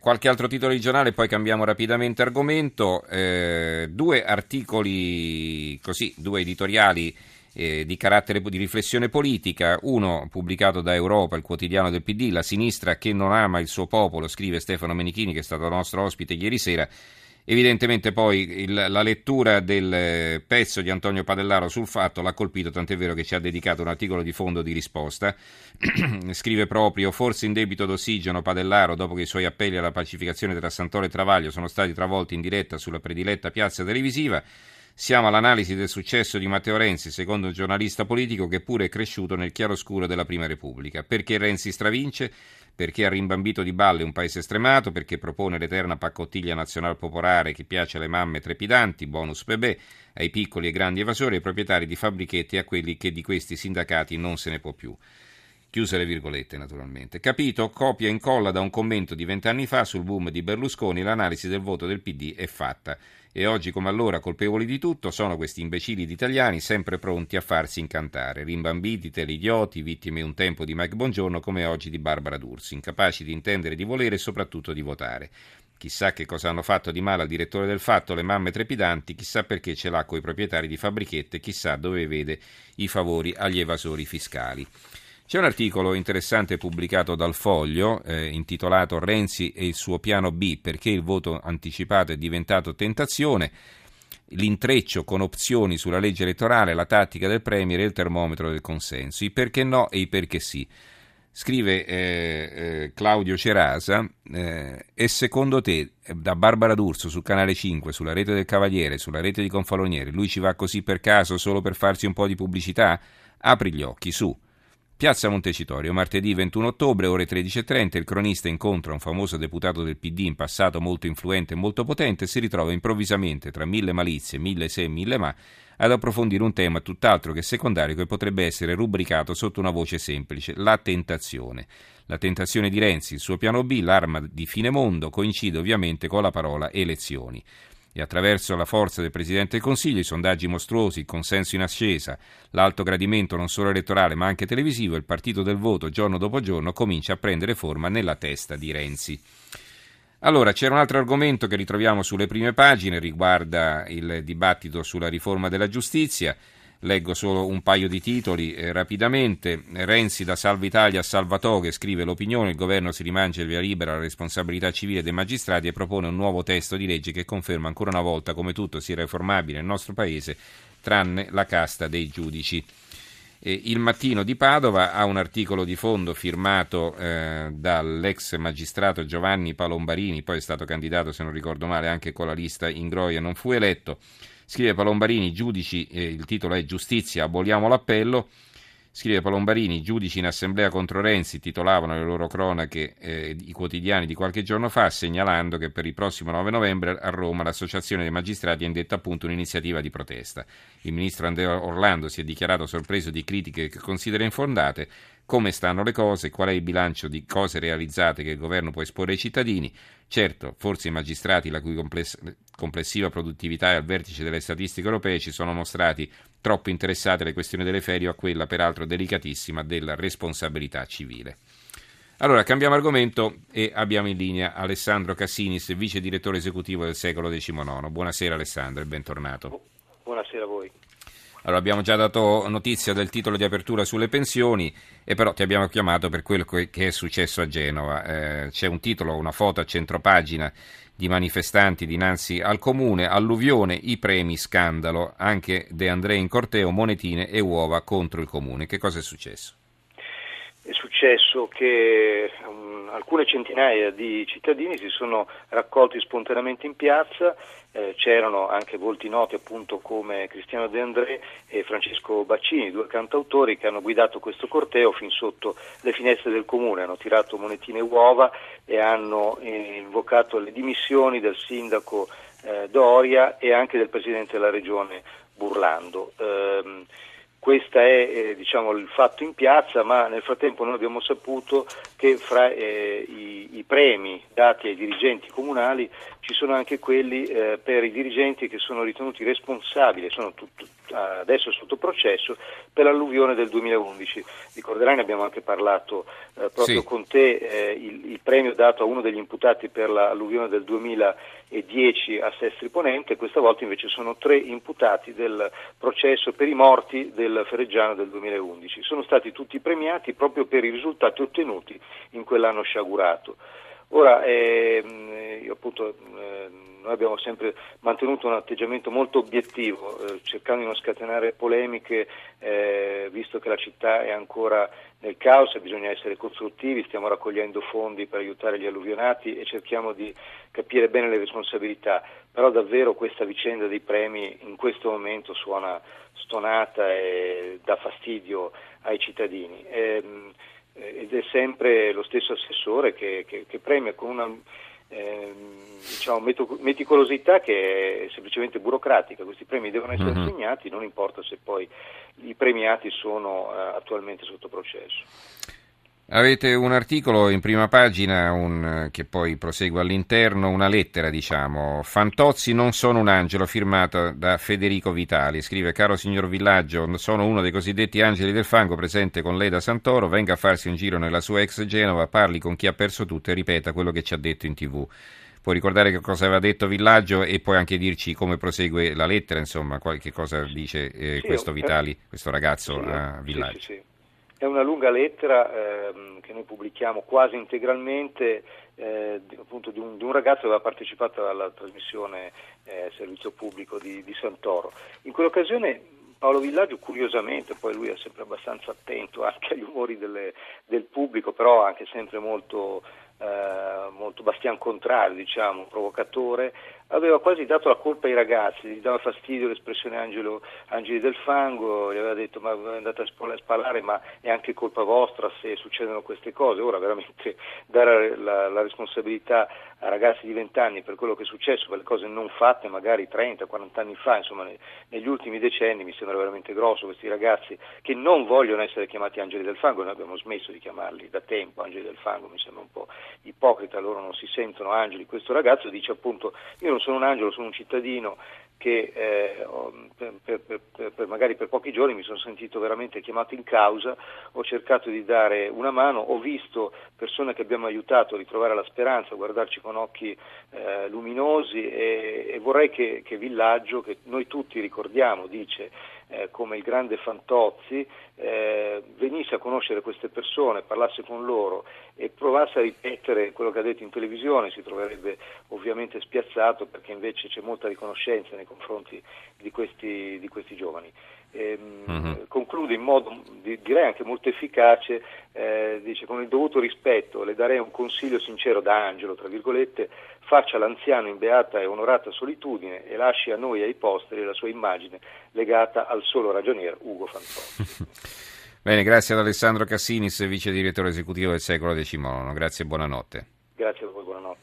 Qualche altro titolo di giornale, poi cambiamo rapidamente argomento. Eh, due articoli, così, due editoriali eh, di carattere di riflessione politica. Uno pubblicato da Europa, il quotidiano del PD, La sinistra che non ama il suo popolo, scrive Stefano Menichini, che è stato nostro ospite ieri sera. Evidentemente poi il, la lettura del eh, pezzo di Antonio Padellaro sul fatto l'ha colpito, tant'è vero che ci ha dedicato un articolo di fondo di risposta. Scrive proprio, forse in debito d'ossigeno Padellaro, dopo che i suoi appelli alla pacificazione tra Santoro e Travaglio sono stati travolti in diretta sulla prediletta piazza televisiva, siamo all'analisi del successo di Matteo Renzi, secondo un giornalista politico che pure è cresciuto nel chiaroscuro della Prima Repubblica. Perché Renzi stravince? Perché ha rimbambito di balle un paese stremato, perché propone l'eterna paccottiglia nazional popolare che piace alle mamme trepidanti, bonus bebè, ai piccoli e grandi evasori, ai proprietari di fabbrichetti e a quelli che di questi sindacati non se ne può più. Chiuse le virgolette, naturalmente. Capito? Copia e incolla da un commento di vent'anni fa sul boom di Berlusconi, l'analisi del voto del PD è fatta e oggi come allora colpevoli di tutto sono questi imbecilli di italiani sempre pronti a farsi incantare, rimbambiti, teleidioti, vittime un tempo di Mike Bongiorno come oggi di Barbara D'Urso, incapaci di intendere, di volere e soprattutto di votare. Chissà che cosa hanno fatto di male al direttore del fatto, le mamme trepidanti, chissà perché ce l'ha coi proprietari di fabbrichette, chissà dove vede i favori agli evasori fiscali. C'è un articolo interessante pubblicato dal Foglio eh, intitolato Renzi e il suo piano B perché il voto anticipato è diventato tentazione, l'intreccio con opzioni sulla legge elettorale, la tattica del Premier e il termometro del consenso, i perché no e i perché sì. Scrive eh, eh, Claudio Cerasa, eh, e secondo te, da Barbara D'Urso su Canale 5, sulla rete del Cavaliere, sulla rete di Confalonieri, lui ci va così per caso solo per farsi un po' di pubblicità? Apri gli occhi, su. Piazza Montecitorio, martedì 21 ottobre, ore 13.30, il cronista incontra un famoso deputato del PD in passato molto influente e molto potente e si ritrova improvvisamente, tra mille malizie, mille se e mille ma, ad approfondire un tema tutt'altro che secondario che potrebbe essere rubricato sotto una voce semplice, la tentazione. La tentazione di Renzi, il suo piano B, l'arma di fine mondo, coincide ovviamente con la parola elezioni e attraverso la forza del Presidente del Consiglio, i sondaggi mostruosi, il consenso in ascesa, l'alto gradimento non solo elettorale ma anche televisivo, il partito del voto giorno dopo giorno comincia a prendere forma nella testa di Renzi. Allora, c'era un altro argomento che ritroviamo sulle prime pagine, riguarda il dibattito sulla riforma della giustizia. Leggo solo un paio di titoli eh, rapidamente. Renzi da Salva Italia a Salvatoghe scrive l'opinione, il governo si rimangia il via libera alla responsabilità civile dei magistrati e propone un nuovo testo di legge che conferma ancora una volta come tutto sia reformabile nel nostro paese, tranne la casta dei giudici. Il mattino di Padova ha un articolo di fondo firmato eh, dall'ex magistrato Giovanni Palombarini, poi è stato candidato, se non ricordo male, anche con la lista Ingroia, non fu eletto Scrive Palombarini, giudici, eh, il titolo è Giustizia, aboliamo l'appello. Scrive Palombarini, giudici in assemblea contro Renzi titolavano le loro cronache eh, i quotidiani di qualche giorno fa, segnalando che per il prossimo 9 novembre a Roma l'Associazione dei Magistrati ha indetto appunto un'iniziativa di protesta. Il ministro Andrea Orlando si è dichiarato sorpreso di critiche che considera infondate, come stanno le cose, qual è il bilancio di cose realizzate che il governo può esporre ai cittadini. Certo, forse i magistrati, la cui compless- complessiva produttività è al vertice delle statistiche europee, ci sono mostrati troppo interessati alle questioni delle ferie o a quella, peraltro delicatissima, della responsabilità civile. Allora, cambiamo argomento e abbiamo in linea Alessandro Cassinis, vice direttore esecutivo del secolo XIX. Buonasera Alessandro e bentornato. Buonasera a voi. Allora, abbiamo già dato notizia del titolo di apertura sulle pensioni, e però ti abbiamo chiamato per quello che è successo a Genova. Eh, c'è un titolo, una foto a centropagina di manifestanti dinanzi al comune, alluvione, i premi, scandalo, anche De André in corteo, monetine e uova contro il comune. Che cosa è successo? È successo che um, alcune centinaia di cittadini si sono raccolti spontaneamente in piazza, eh, c'erano anche volti noti appunto come Cristiano De André e Francesco Baccini, due cantautori che hanno guidato questo corteo fin sotto le finestre del comune, hanno tirato monetine uova e hanno eh, invocato le dimissioni del sindaco eh, Doria e anche del presidente della regione Burlando. Eh, questo è eh, diciamo, il fatto in piazza, ma nel frattempo noi abbiamo saputo che fra eh, i, i, premi dati ai dirigenti comunali ci sono anche quelli eh, per i dirigenti che sono ritenuti responsabili, sono tut- adesso sotto processo per l'alluvione del 2011. Ricorderai, ne abbiamo anche parlato eh, proprio sì. con te, eh, il, il, premio dato a uno degli imputati per l'alluvione del 2010 a Sestri Ponente, questa volta invece sono tre imputati del processo per i morti del Ferreggiano del 2011. Sono stati tutti premiati proprio per i risultati ottenuti in quell'anno sciagurato. Ora, ehm, io appunto, eh, noi abbiamo sempre mantenuto un atteggiamento molto obiettivo, eh, cercando di non scatenare polemiche, eh, visto che la città è ancora nel caos e bisogna essere costruttivi, stiamo raccogliendo fondi per aiutare gli alluvionati e cerchiamo di capire bene le responsabilità, però davvero questa vicenda dei premi in questo momento suona stonata e dà fastidio ai cittadini. Ehm, eh, ed è sempre lo stesso assessore che, che, che premia con una eh, diciamo, meticolosità che è semplicemente burocratica. Questi premi devono essere mm-hmm. assegnati, non importa se poi i premiati sono eh, attualmente sotto processo. Avete un articolo in prima pagina un, che poi prosegue all'interno, una lettera diciamo, Fantozzi non sono un angelo, firmata da Federico Vitali. Scrive, caro signor Villaggio, sono uno dei cosiddetti angeli del fango presente con lei da Santoro, venga a farsi un giro nella sua ex Genova, parli con chi ha perso tutto e ripeta quello che ci ha detto in tv. Può ricordare che cosa aveva detto Villaggio e poi anche dirci come prosegue la lettera, insomma, qualche cosa dice eh, sì, questo Vitali, questo ragazzo sì, a Villaggio. Sì, è una lunga lettera ehm, che noi pubblichiamo quasi integralmente eh, di, appunto, di, un, di, un, ragazzo che aveva partecipato alla trasmissione eh, Servizio Pubblico di, di Santoro. In quell'occasione Paolo Villaggio curiosamente, poi lui è sempre abbastanza attento anche agli umori delle, del pubblico, però anche sempre molto, eh, molto bastian contrario, diciamo, provocatore, aveva quasi dato la colpa ai ragazzi, gli dava fastidio l'espressione angelo, angeli del fango, gli aveva detto ma andate a spallare ma è anche colpa vostra se succedono queste cose, ora veramente dare la, la responsabilità a ragazzi di 20 anni per quello che è successo, per le cose non fatte magari 30, 40 anni fa, insomma negli ultimi decenni mi sembra veramente grosso questi ragazzi che non vogliono essere chiamati angeli del fango, noi abbiamo smesso di chiamarli da tempo angeli del fango, mi sembra un po' ipocrita, loro non si sentono angeli, questo ragazzo dice appunto io non sono un angelo, sono un cittadino che eh, per, per, per, magari per pochi giorni mi sono sentito veramente chiamato in causa, ho cercato di dare una mano, ho visto persone che abbiamo aiutato a ritrovare la speranza, a guardarci con occhi eh, luminosi e, e vorrei che, che Villaggio, che noi tutti ricordiamo, dice eh, come il grande Fantozzi, eh, venisse a conoscere queste persone, parlasse con loro e provasse a ripetere quello che ha detto in televisione, si troverebbe ovviamente spiazzato perché invece c'è molta riconoscenza nei confronti di questi, di questi giovani. E, uh-huh. Conclude in modo direi anche molto efficace, eh, dice con il dovuto rispetto le darei un consiglio sincero da angelo, tra virgolette, faccia l'anziano in beata e onorata solitudine e lasci a noi e ai posteri la sua immagine legata al solo ragionier Ugo Fantozzi. Bene, grazie ad Alessandro Cassinis, vice direttore esecutivo del Secolo XIX. Grazie e buonanotte. Grazie a voi, buonanotte.